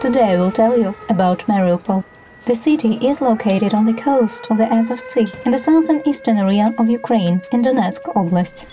Today I will tell you about Mariupol. The city is located on the coast of the Azov Sea in the southern eastern area of Ukraine in Donetsk Oblast.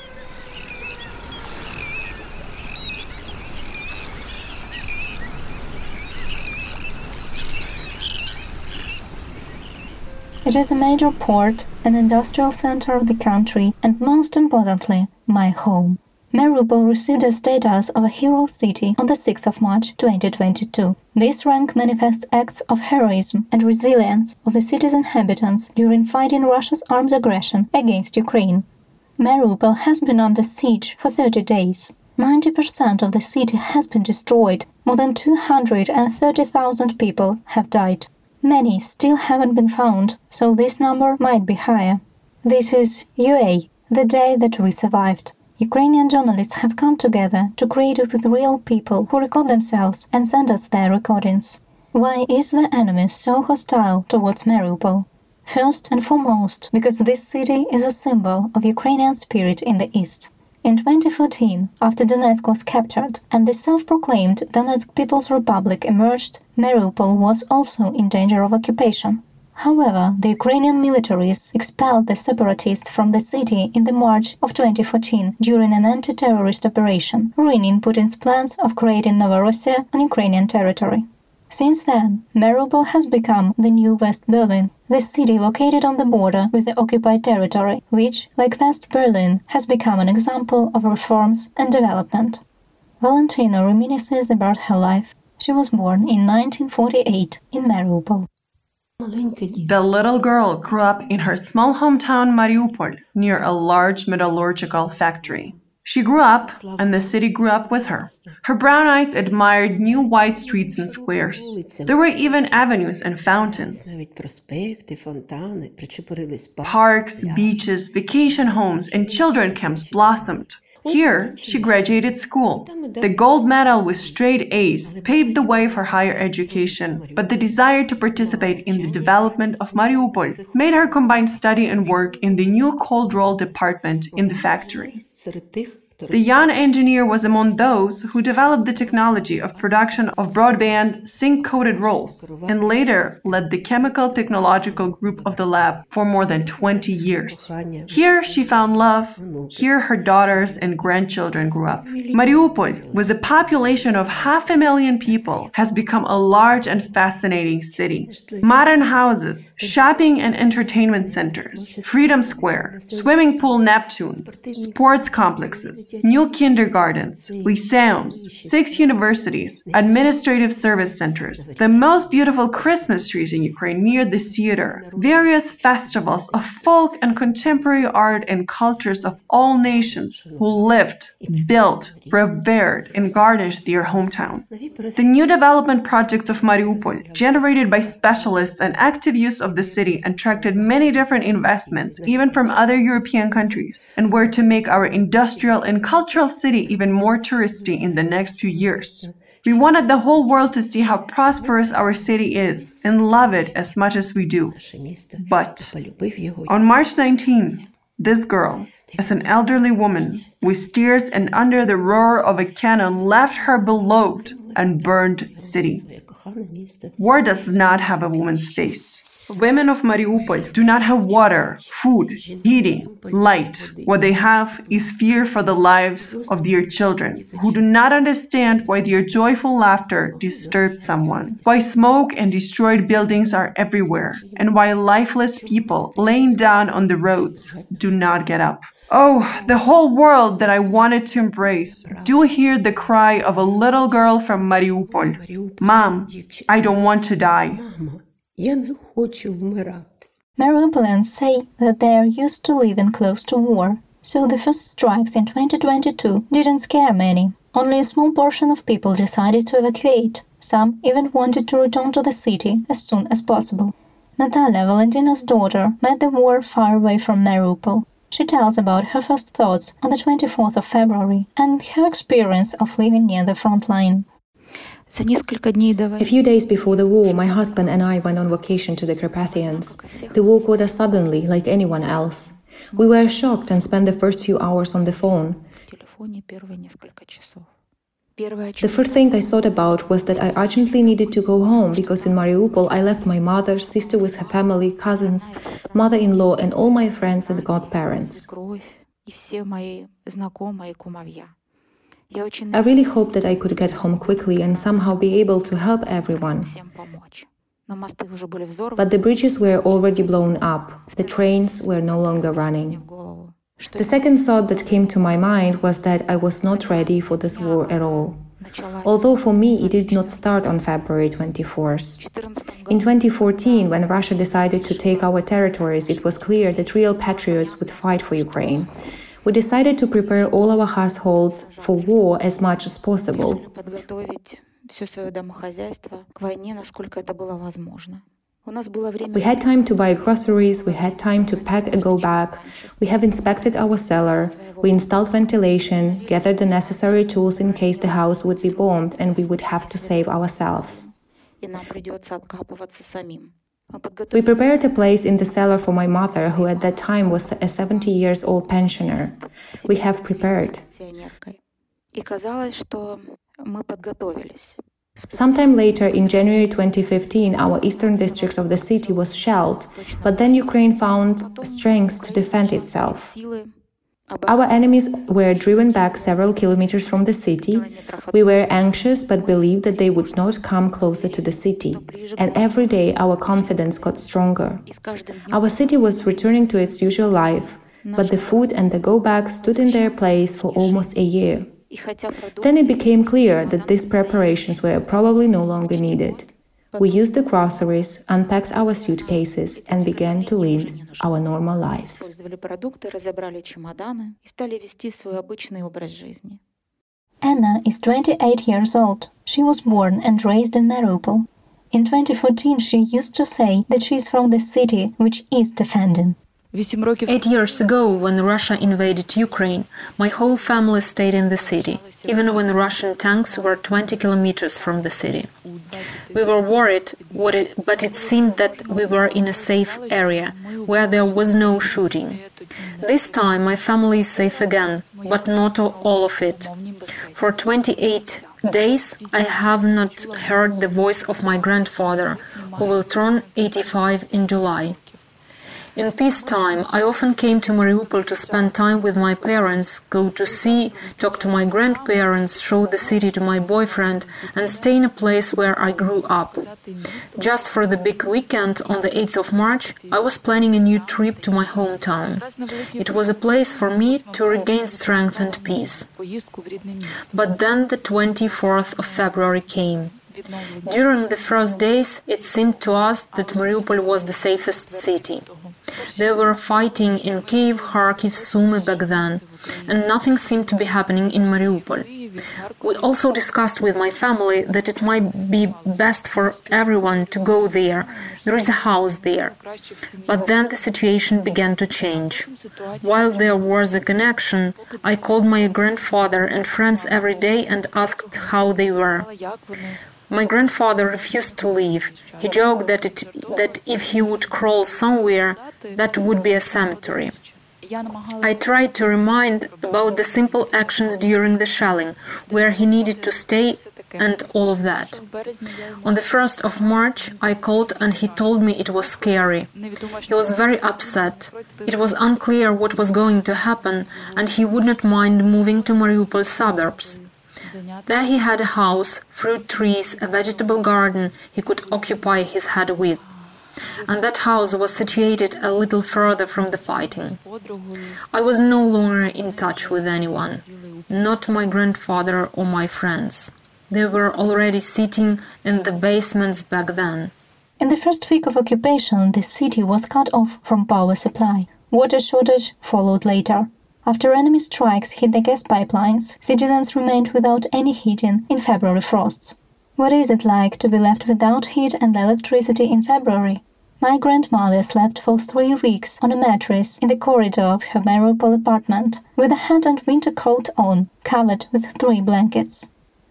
It is a major port, an industrial center of the country, and most importantly, my home. Mariupol received the status of a hero city on the 6th of March 2022. This rank manifests acts of heroism and resilience of the city's inhabitants during fighting Russia's armed aggression against Ukraine. Mariupol has been under siege for 30 days. 90% of the city has been destroyed. More than 230,000 people have died. Many still haven't been found, so this number might be higher. This is UA, the day that we survived. Ukrainian journalists have come together to create it with real people who record themselves and send us their recordings. Why is the enemy so hostile towards Mariupol? First and foremost, because this city is a symbol of Ukrainian spirit in the East. In 2014, after Donetsk was captured and the self-proclaimed Donetsk People's Republic emerged, Mariupol was also in danger of occupation. However, the Ukrainian militaries expelled the separatists from the city in the March of 2014 during an anti-terrorist operation, ruining Putin's plans of creating Novorossiya on Ukrainian territory. Since then, Mariupol has become the new West Berlin, the city located on the border with the occupied territory, which, like West Berlin, has become an example of reforms and development. Valentina reminisces about her life. She was born in 1948 in Mariupol. The little girl grew up in her small hometown Mariupol, near a large metallurgical factory. She grew up, and the city grew up with her. Her brown eyes admired new white streets and squares. There were even avenues and fountains. Parks, beaches, vacation homes, and children camps blossomed. Here, she graduated school. The gold medal with straight A's paved the way for higher education, but the desire to participate in the development of Mariupol made her combine study and work in the new cold roll department in the factory. The young engineer was among those who developed the technology of production of broadband zinc-coated rolls and later led the chemical technological group of the lab for more than 20 years. Here she found love. Here her daughters and grandchildren grew up. Mariupol, with a population of half a million people, has become a large and fascinating city. Modern houses, shopping and entertainment centers, Freedom Square, swimming pool Neptune, sports complexes, new kindergartens, lyceums, six universities, administrative service centers, the most beautiful Christmas trees in Ukraine near the theater, various festivals of folk and contemporary art and cultures of all nations who lived, built, revered, and garnished their hometown. The new development projects of Mariupol, generated by specialists and active use of the city, attracted many different investments, even from other European countries, and were to make our industrial and cultural city even more touristy in the next few years. We wanted the whole world to see how prosperous our city is and love it as much as we do. But on March 19, this girl, as an elderly woman, with tears and under the roar of a cannon, left her beloved and burned city. War does not have a woman's face. Women of Mariupol do not have water, food, heating, light. What they have is fear for the lives of their children, who do not understand why their joyful laughter disturbed someone, why smoke and destroyed buildings are everywhere, and why lifeless people laying down on the roads do not get up. Oh, the whole world that I wanted to embrace. Do hear the cry of a little girl from Mariupol. Mom, I don't want to die. Я не хочу вмирати. Mariupolians say that they are used to living close to war, so the first strikes in 2022 didn't scare many. Only a small portion of people decided to evacuate. Some even wanted to return to the city as soon as possible. Natalia, Valentina's daughter, met the war far away from Mariupol. She tells about her first thoughts on the 24th of February and her experience of living near the front line. A few days before the war, my husband and I went on vacation to the Carpathians. The war caught us suddenly, like anyone else. We were shocked and spent the first few hours on the phone. The first thing I thought about was that I urgently needed to go home because in Mariupol I left my mother, sister with her family, cousins, mother in law, and all my friends and godparents. I really hoped that I could get home quickly and somehow be able to help everyone. But the bridges were already blown up, the trains were no longer running. The second thought that came to my mind was that I was not ready for this war at all. Although for me it did not start on February 24th. In 2014, when Russia decided to take our territories, it was clear that real patriots would fight for Ukraine. We decided to prepare all our households for war as much as possible. We had time to buy groceries, we had time to pack and go back. We have inspected our cellar, we installed ventilation, gathered the necessary tools in case the house would be bombed and we would have to save ourselves. We prepared a place in the cellar for my mother, who at that time was a 70 years old pensioner. We have prepared. Sometime later, in January 2015, our eastern district of the city was shelled, but then Ukraine found strength to defend itself. Our enemies were driven back several kilometers from the city. We were anxious but believed that they would not come closer to the city. And every day our confidence got stronger. Our city was returning to its usual life, but the food and the go back stood in their place for almost a year. Then it became clear that these preparations were probably no longer needed. We used the groceries, unpacked our suitcases, and began to lead our normal lives. Anna is 28 years old. She was born and raised in Mariupol. In 2014, she used to say that she is from the city which is defending. Eight years ago, when Russia invaded Ukraine, my whole family stayed in the city, even when Russian tanks were 20 kilometers from the city. We were worried, but it seemed that we were in a safe area, where there was no shooting. This time my family is safe again, but not all of it. For 28 days I have not heard the voice of my grandfather, who will turn 85 in July. In peacetime, I often came to Mariupol to spend time with my parents, go to see, talk to my grandparents, show the city to my boyfriend, and stay in a place where I grew up. Just for the big weekend on the 8th of March, I was planning a new trip to my hometown. It was a place for me to regain strength and peace. But then the 24th of February came. During the first days, it seemed to us that Mariupol was the safest city. They were fighting in Kiev, Kharkiv, Sumy back then, and nothing seemed to be happening in Mariupol. We also discussed with my family that it might be best for everyone to go there. There is a house there. But then the situation began to change. While there was a connection, I called my grandfather and friends every day and asked how they were. My grandfather refused to leave. He joked that, it, that if he would crawl somewhere, that would be a cemetery. I tried to remind about the simple actions during the shelling, where he needed to stay and all of that. On the 1st of March, I called and he told me it was scary. He was very upset. It was unclear what was going to happen and he would not mind moving to Mariupol suburbs. There he had a house, fruit trees, a vegetable garden he could occupy his head with. And that house was situated a little further from the fighting. I was no longer in touch with anyone, not my grandfather or my friends. They were already sitting in the basements back then. In the first week of occupation, the city was cut off from power supply. Water shortage followed later. After enemy strikes hit the gas pipelines, citizens remained without any heating in February frosts. What is it like to be left without heat and electricity in February? My grandmother slept for three weeks on a mattress in the corridor of her Mariupol apartment, with a hat and winter coat on, covered with three blankets.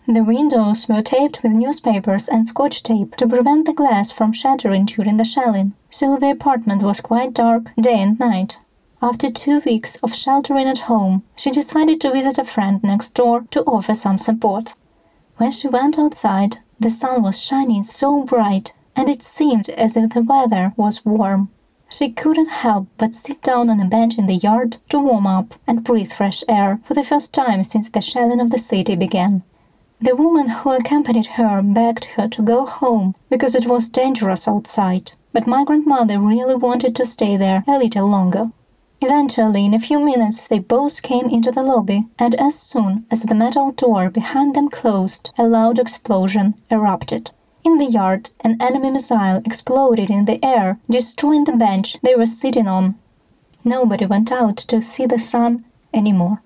The windows were taped with newspapers and scotch tape to prevent the glass from shattering during the shelling, so the apartment was quite dark day and night. After two weeks of sheltering at home, she decided to visit a friend next door to offer some support. When she went outside, the sun was shining so bright, and it seemed as if the weather was warm. She couldn't help but sit down on a bench in the yard to warm up and breathe fresh air for the first time since the shelling of the city began. The woman who accompanied her begged her to go home because it was dangerous outside, but my grandmother really wanted to stay there a little longer. Eventually, in a few minutes, they both came into the lobby, and as soon as the metal door behind them closed, a loud explosion erupted. In the yard, an enemy missile exploded in the air, destroying the bench they were sitting on. Nobody went out to see the sun anymore.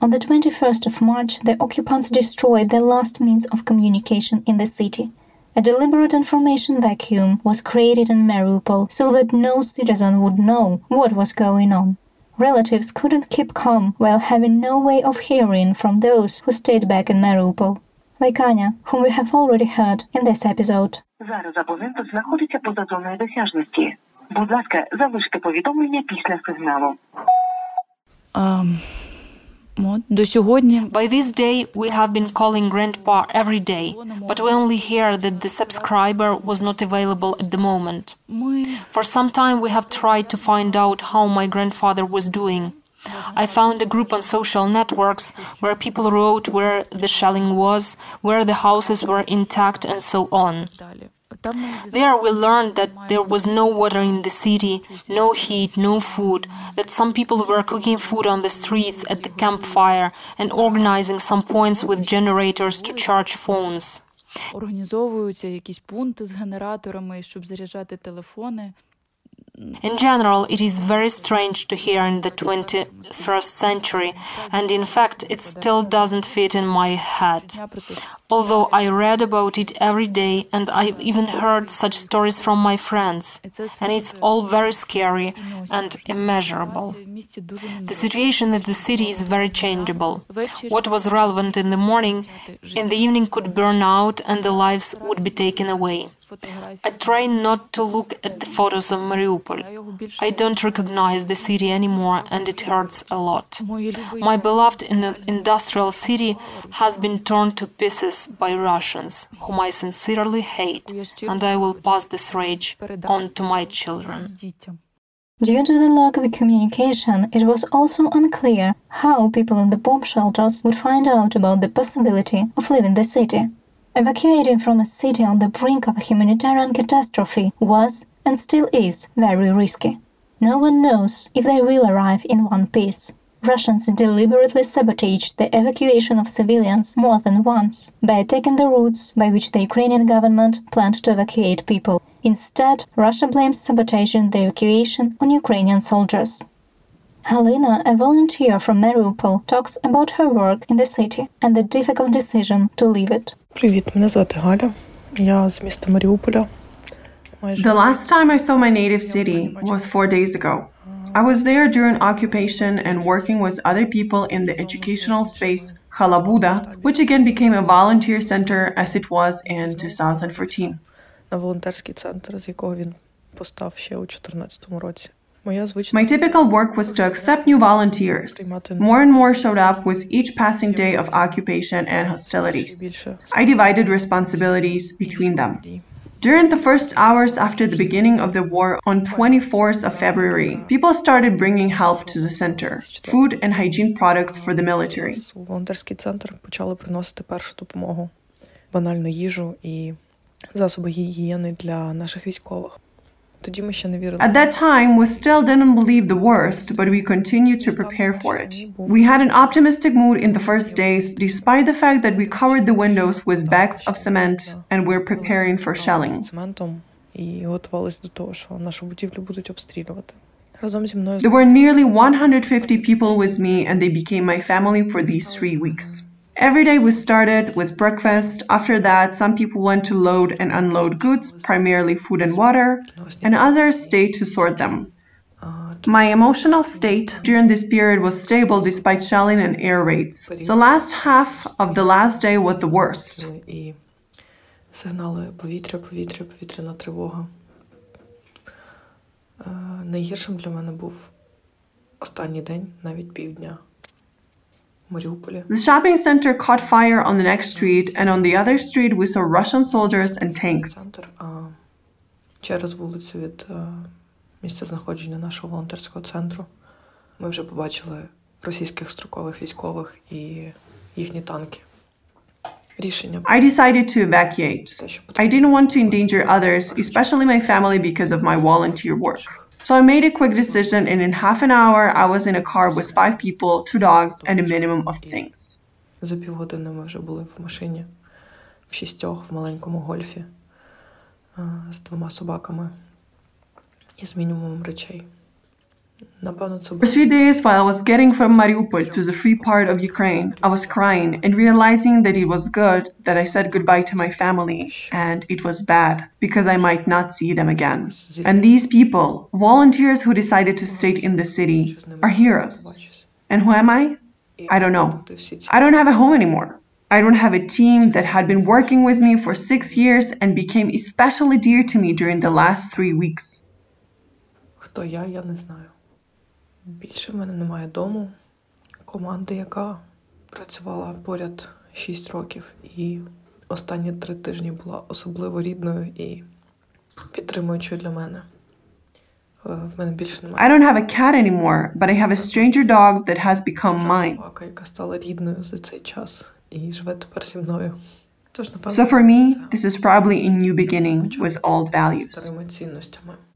On the 21st of March, the occupants destroyed the last means of communication in the city. A deliberate information vacuum was created in Mariupol so that no citizen would know what was going on. Relatives couldn't keep calm while having no way of hearing from those who stayed back in Mariupol like Anya, whom we have already heard in this episode. Зараз абонент знаходиться поза зоною досяжності. Будь ласка, залиште повідомлення після сигналу. Um, от, до сьогодні By this day, we have been calling Grandpa every day, but we only hear that the subscriber was not available at the moment. ми For some time, we have tried to find out how my grandfather was doing. I found a group on social networks where people wrote where the shelling was, where the houses were intact, and so on. далі. Там ми There we learned that there was no water in the city, no heat, no food, that some people were cooking food on the streets at the campfire and organizing some points with generators to charge phones. організовуються якісь пункти з генераторами, щоб заряджати телефони. In general, it is very strange to hear in the 21st century, and in fact, it still doesn't fit in my head. Although I read about it every day, and I've even heard such stories from my friends, and it's all very scary and immeasurable. The situation in the city is very changeable. What was relevant in the morning, in the evening could burn out, and the lives would be taken away. I try not to look at the photos of Mariupol. I don't recognize the city anymore and it hurts a lot. My beloved industrial city has been torn to pieces by Russians, whom I sincerely hate, and I will pass this rage on to my children. Due to the lack of communication, it was also unclear how people in the bomb shelters would find out about the possibility of leaving the city. Evacuating from a city on the brink of a humanitarian catastrophe was, and still is, very risky. No one knows if they will arrive in one piece. Russians deliberately sabotaged the evacuation of civilians more than once by attacking the routes by which the Ukrainian government planned to evacuate people. Instead, Russia blames sabotaging the evacuation on Ukrainian soldiers. Halina, a volunteer from Mariupol, talks about her work in the city and the difficult decision to leave it. Привіт, мене звати Галя. Я з міста Маріуполя. Майже The last time I saw my native city was four days ago. I was there during occupation and working with other people in the educational space Halabuda, which again became a volunteer center as it was in 2014. на волонтерський центр, з якого він постав ще у 2014 році. Моя звична My typical work was to accept new volunteers. More and more showed up with each passing day of occupation and hostilities. більше I divided responsibilities between them. During the first hours after the beginning of the war on 24th of February, people started bringing help to the center, food and hygiene products for the military. у волонтерський центр почали приносити першу допомогу, банальну їжу і засоби гігієни для наших військових. Тоді ми ще не вірили. At that time, we still didn't believe the worst, but we continued to prepare for it. We had an optimistic mood in the first days, despite the fact that we covered the windows with bags of cement and we're preparing for shelling. цементом і готувалися до того, що нашу будівлю будуть обстрілювати. Разом зі мною There were nearly 150 people with me, and they became my family for these three weeks. Every day we started with breakfast. After that, some people went to load and unload goods, primarily food and water, and others stayed to sort them. My emotional state during this period was stable despite shelling and air raids. The last half of the last day was the worst. і сигнали повітря, повітря, повітряна тривога. Е, Найгіршим для мене був останній день, навіть півдня. The shopping center caught fire on the next street, and on the other street we saw Russian soldiers and tanks. Центр, а через вулицю від е, місця знаходження нашого волонтерського центру ми вже побачили російських строкових військових і їхні танки. Рішення I decided to evacuate. I didn't want to endanger others, especially my family, because of my volunteer work. So I made a quick decision, and in half an hour, I was in a car with five people, two dogs, and a minimum of things. За півгодини ми вже були в машині в шістьох в маленькому гольфі е, з двома собаками і з мінімумом речей. For three days, while I was getting from Mariupol to the free part of Ukraine, I was crying and realizing that it was good that I said goodbye to my family, and it was bad because I might not see them again. And these people, volunteers who decided to stay in the city, are heroes. And who am I? I don't know. I don't have a home anymore. I don't have a team that had been working with me for six years and became especially dear to me during the last three weeks. Who I? I don't know. Більше в мене немає дому, команди, яка працювала поряд 6 років, і останні три тижні була особливо рідною і підтримуючою для мене. Е, В мене більше I немає don't have a cat anymore, but I have a stranger dog that has become mine. собака, яка стала рідною за цей час і живе тепер зі мною. So for me, this is probably a new beginning with old values.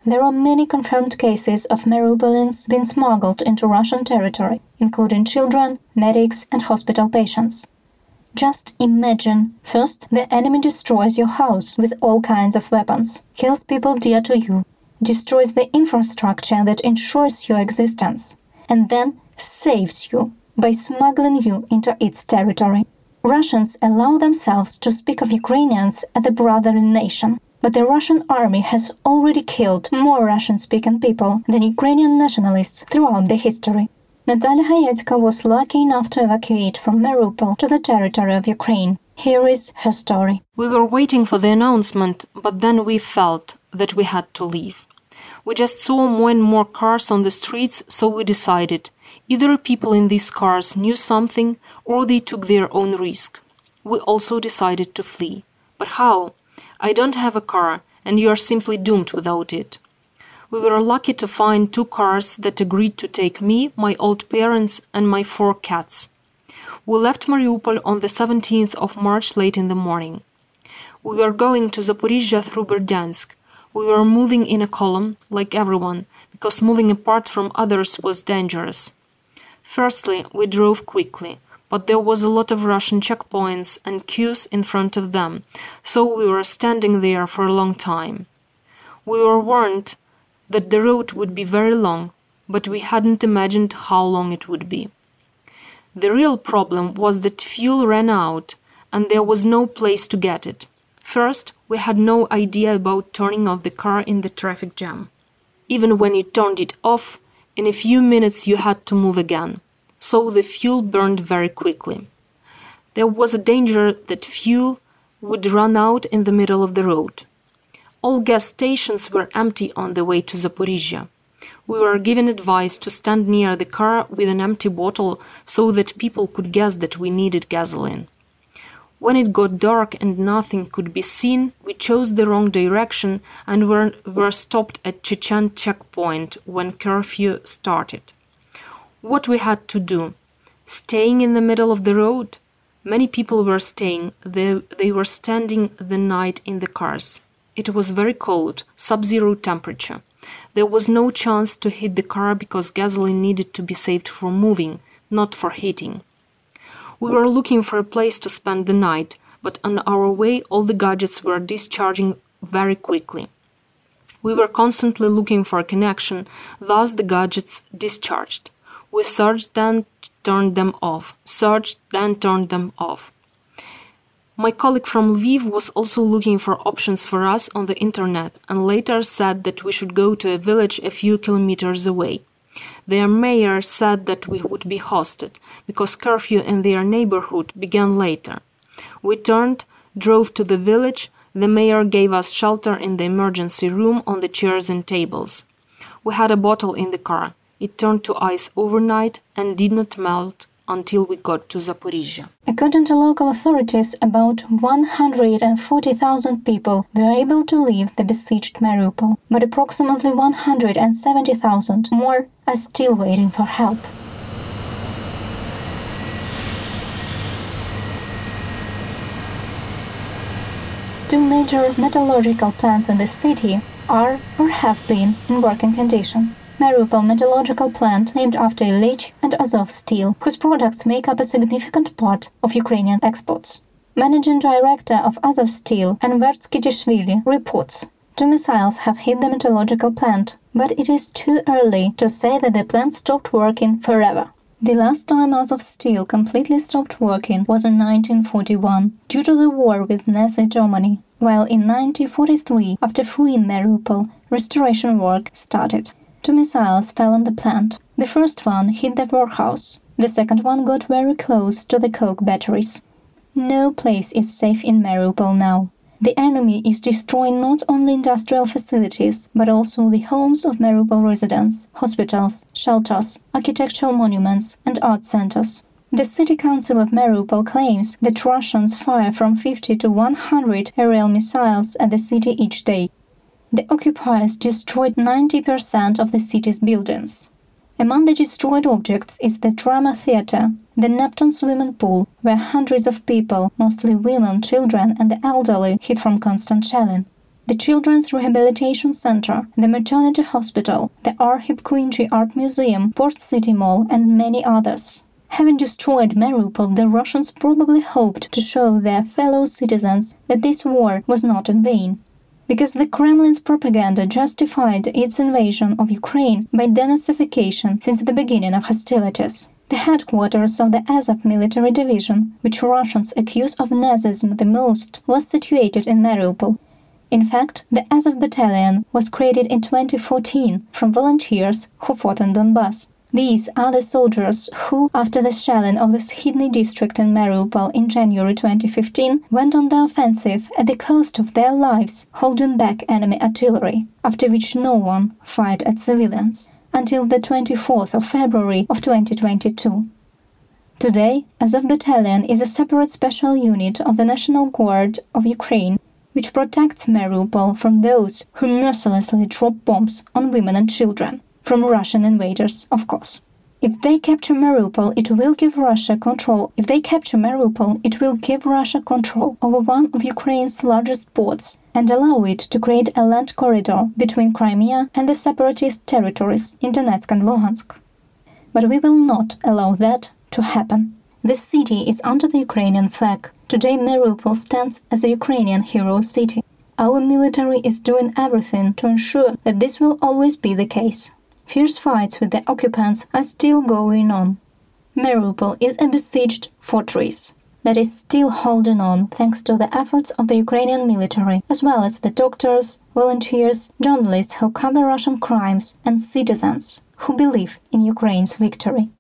There are many confirmed cases of Mariupolans being smuggled into Russian territory, including children, medics, and hospital patients. Just imagine first, the enemy destroys your house with all kinds of weapons, kills people dear to you, destroys the infrastructure that ensures your existence, and then saves you by smuggling you into its territory. Russians allow themselves to speak of Ukrainians as a brotherly nation, but the Russian army has already killed more Russian speaking people than Ukrainian nationalists throughout the history. Natalia Hayetska was lucky enough to evacuate from Mariupol to the territory of Ukraine. Here is her story. We were waiting for the announcement, but then we felt that we had to leave. We just saw more and more cars on the streets, so we decided either people in these cars knew something or they took their own risk. We also decided to flee. But how? I don't have a car, and you are simply doomed without it. We were lucky to find two cars that agreed to take me, my old parents, and my four cats. We left Mariupol on the 17th of March late in the morning. We were going to Zaporizhia through Berdyansk. We were moving in a column, like everyone, because moving apart from others was dangerous. Firstly, we drove quickly, but there was a lot of Russian checkpoints and queues in front of them, so we were standing there for a long time. We were warned that the road would be very long, but we hadn't imagined how long it would be. The real problem was that fuel ran out and there was no place to get it. First, we had no idea about turning off the car in the traffic jam. Even when you turned it off, in a few minutes you had to move again, so the fuel burned very quickly. There was a danger that fuel would run out in the middle of the road. All gas stations were empty on the way to Zaporizhia. We were given advice to stand near the car with an empty bottle so that people could guess that we needed gasoline. When it got dark and nothing could be seen, we chose the wrong direction and were, were stopped at Chechen checkpoint when curfew started. What we had to do? Staying in the middle of the road? Many people were staying, they, they were standing the night in the cars. It was very cold, sub zero temperature. There was no chance to heat the car because gasoline needed to be saved for moving, not for heating. We were looking for a place to spend the night, but on our way all the gadgets were discharging very quickly. We were constantly looking for a connection, thus the gadgets discharged. We searched, then turned them off, searched, then turned them off. My colleague from Lviv was also looking for options for us on the internet and later said that we should go to a village a few kilometers away. Their mayor said that we would be hosted because curfew in their neighborhood began later. We turned, drove to the village. The mayor gave us shelter in the emergency room on the chairs and tables. We had a bottle in the car. It turned to ice overnight and did not melt until we got to Zaporizhia. According to local authorities, about 140,000 people were able to leave the besieged Mariupol, but approximately 170,000 more are still waiting for help. Two major metallurgical plants in the city are or have been in working condition. Mariupol metallurgical plant named after Ilyich and Azov Steel, whose products make up a significant part of Ukrainian exports. Managing director of Azov Steel, Enver Tskitishvili, reports Two missiles have hit the metallurgical plant, but it is too early to say that the plant stopped working forever. The last time Azov Steel completely stopped working was in 1941 due to the war with Nazi Germany, while in 1943, after freeing Mariupol, restoration work started. Two missiles fell on the plant. The first one hit the warehouse. The second one got very close to the coke batteries. No place is safe in Mariupol now. The enemy is destroying not only industrial facilities, but also the homes of Mariupol residents, hospitals, shelters, architectural monuments, and art centers. The City Council of Mariupol claims that Russians fire from 50 to 100 aerial missiles at the city each day. The occupiers destroyed 90% of the city's buildings. Among the destroyed objects is the drama theater, the Neptune swimming pool, where hundreds of people, mostly women, children, and the elderly, hid from constant shelling. The Children's Rehabilitation Center, the Maternity Hospital, the Arkhip Kuinji Art Museum, Port City Mall, and many others. Having destroyed Mariupol, the Russians probably hoped to show their fellow citizens that this war was not in vain because the Kremlin's propaganda justified its invasion of Ukraine by denazification since the beginning of hostilities. The headquarters of the Azov military division, which Russians accuse of Nazism the most, was situated in Mariupol. In fact, the Azov battalion was created in 2014 from volunteers who fought in Donbass. These are the soldiers who, after the shelling of the Skhidnyi district in Mariupol in January 2015, went on the offensive at the cost of their lives, holding back enemy artillery, after which no one fired at civilians, until the 24th of February of 2022. Today, Azov Battalion is a separate special unit of the National Guard of Ukraine, which protects Mariupol from those who mercilessly drop bombs on women and children from Russian invaders, of course. If they capture Mariupol, it will give Russia control. If they capture Mariupol, it will give Russia control over one of Ukraine's largest ports and allow it to create a land corridor between Crimea and the separatist territories in Donetsk and Luhansk. But we will not allow that to happen. This city is under the Ukrainian flag. Today, Mariupol stands as a Ukrainian hero city. Our military is doing everything to ensure that this will always be the case. Fierce fights with the occupants are still going on. Mariupol is a besieged fortress that is still holding on thanks to the efforts of the Ukrainian military, as well as the doctors, volunteers, journalists who cover Russian crimes, and citizens who believe in Ukraine's victory.